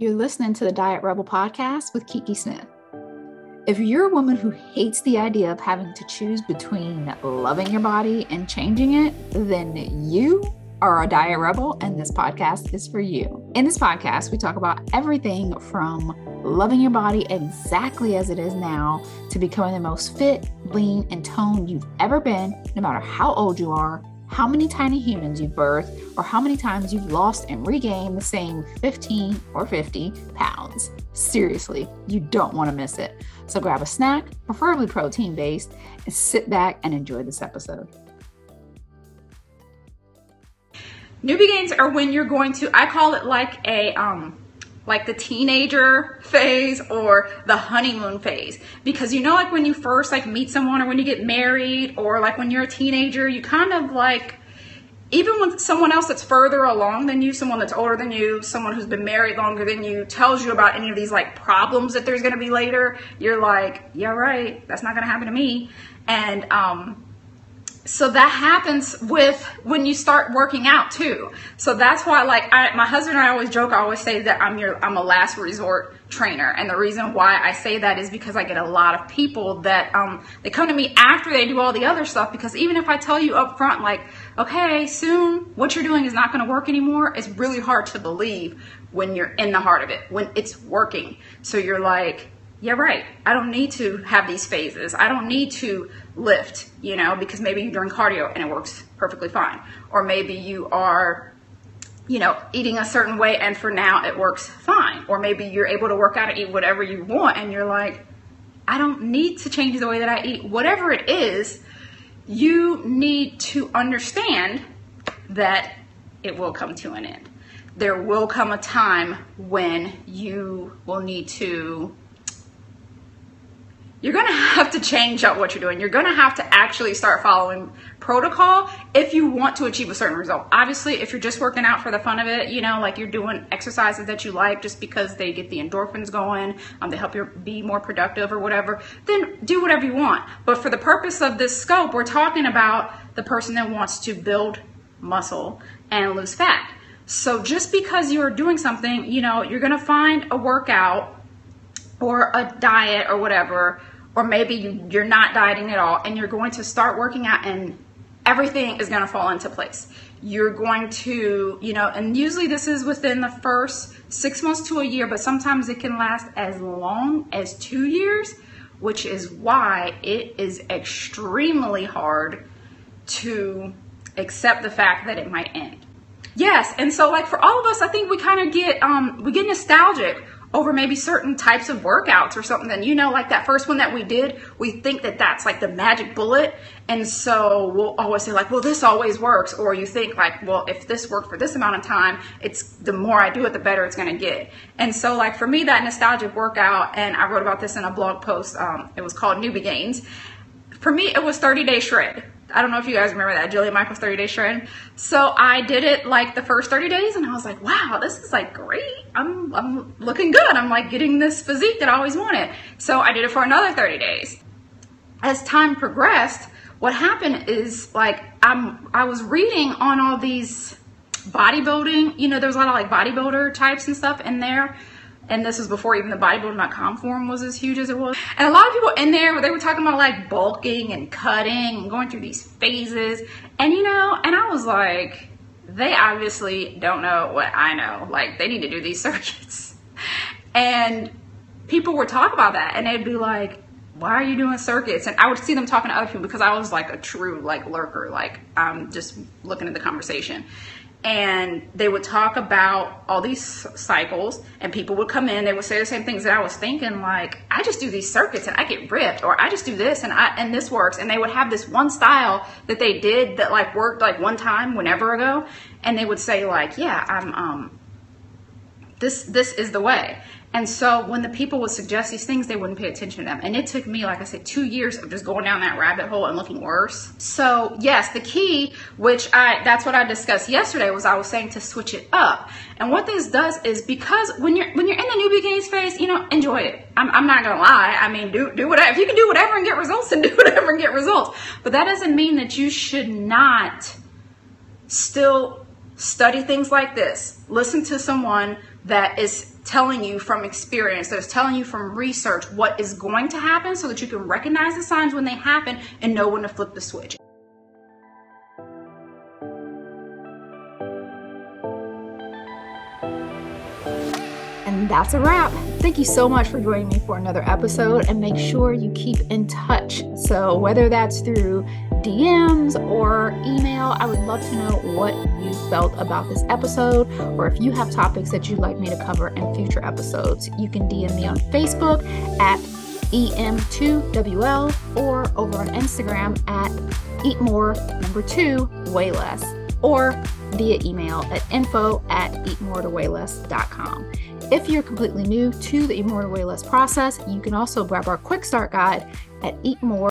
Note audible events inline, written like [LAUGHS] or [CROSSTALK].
You're listening to the Diet Rebel podcast with Kiki Smith. If you're a woman who hates the idea of having to choose between loving your body and changing it, then you are a diet rebel, and this podcast is for you. In this podcast, we talk about everything from loving your body exactly as it is now to becoming the most fit, lean, and toned you've ever been, no matter how old you are how many tiny humans you've birthed, or how many times you've lost and regained the same 15 or 50 pounds. Seriously, you don't want to miss it. So grab a snack, preferably protein based, and sit back and enjoy this episode. Newbie gains are when you're going to, I call it like a, um, like the teenager phase or the honeymoon phase. Because you know like when you first like meet someone or when you get married or like when you're a teenager you kind of like even with someone else that's further along than you someone that's older than you someone who's been married longer than you tells you about any of these like problems that there's going to be later you're like yeah right. That's not going to happen to me. And um so that happens with when you start working out too. So that's why, like, I, my husband and I always joke. I always say that I'm your, I'm a last resort trainer, and the reason why I say that is because I get a lot of people that um, they come to me after they do all the other stuff. Because even if I tell you up front, like, okay, soon what you're doing is not going to work anymore, it's really hard to believe when you're in the heart of it, when it's working. So you're like, yeah, right. I don't need to have these phases. I don't need to lift, you know, because maybe you're doing cardio and it works perfectly fine. Or maybe you are, you know, eating a certain way and for now it works fine. Or maybe you're able to work out and eat whatever you want and you're like, I don't need to change the way that I eat. Whatever it is, you need to understand that it will come to an end. There will come a time when you will need to you're to have to change up what you're doing. You're to have to actually start following protocol if you want to achieve a certain result. Obviously, if you're just working out for the fun of it, you know, like you're doing exercises that you like just because they get the endorphins going, um, they help you be more productive or whatever, then do whatever you want. But for the purpose of this scope, we're talking about the person that wants to build muscle and lose fat. So just because you're doing something, you know, you're to find a workout or a diet or whatever or maybe you, you're not dieting at all and you're going to start working out and everything is going to fall into place. You're going to you know and usually this is within the first six months to a year but sometimes it can last as long as two years which is why it is extremely hard to accept the fact that it might end. Yes and so like for all of us i think we kind of get um we get nostalgic over maybe certain types of workouts or something. You know like that first one that we did we think that that's like the magic bullet. And so we'll always say like well this always works. Or you think like well if this worked for this amount of time it's the more i do it the better it's going to get. And so like for me that nostalgic workout and i wrote about this in a blog post um, it was called newbie gains. For me it was 30 day shred I don't know if you guys remember that Jillian Michaels 30 day shred. So I did it like the first 30 days and I was like, wow, this is like great. I'm, I'm looking good. I'm like getting this physique that I always wanted. So I did it for another 30 days. As time progressed, what happened is like I'm, I was reading on all these bodybuilding, you know, there's a lot of like bodybuilder types and stuff in there and this was before even the bodybuilding.com forum was as huge as it was. And a lot of people in there, they were talking about like bulking and cutting and going through these phases. And you know, and I was like, they obviously don't know what I know. Like they need to do these [LAUGHS] circuits. And people would talk about that and they'd be like, why are you doing circuits? And I would see them talking to other people because I was like a true like lurker, like I'm just looking at the conversation and they would talk about all these cycles and people would come in they would say the same things that i was thinking like i just do these circuits and i get ripped or i just do this and i and this works and they would have this one style that they did that like worked like one time whenever ago and they would say like yeah i'm um this this is the way and so when the people would suggest these things, they wouldn't pay attention to them. And it took me, like I said, two years of just going down that rabbit hole and looking worse. So yes, the key, which I, that's what I discussed yesterday was I was saying to switch it up. And what this does is because when you're, when you're in the newbie gains phase, you know, enjoy it. I'm, I'm not going to lie. I mean, do, do whatever. If you can do whatever and get results, and do [LAUGHS] whatever and get results. But that doesn't mean that you should not still study things like this. Listen to someone that is telling you from experience, that's telling you from research what is going to happen so that you can recognize the signs when they happen and know when to flip the switch. And that's a wrap. Thank you so much for joining me for another episode and make sure you keep in touch. So, whether that's through DMs or email, I would love to know what you felt about this episode or if you have topics that you'd like me to cover in future episodes. You can DM me on Facebook at EM2WL or over on Instagram at Eat More number two, weigh less, or via email at info at eatmore2weighless.com. If you're completely new to the Eat More to Weigh Less process, you can also grab our quick start guide at eatmore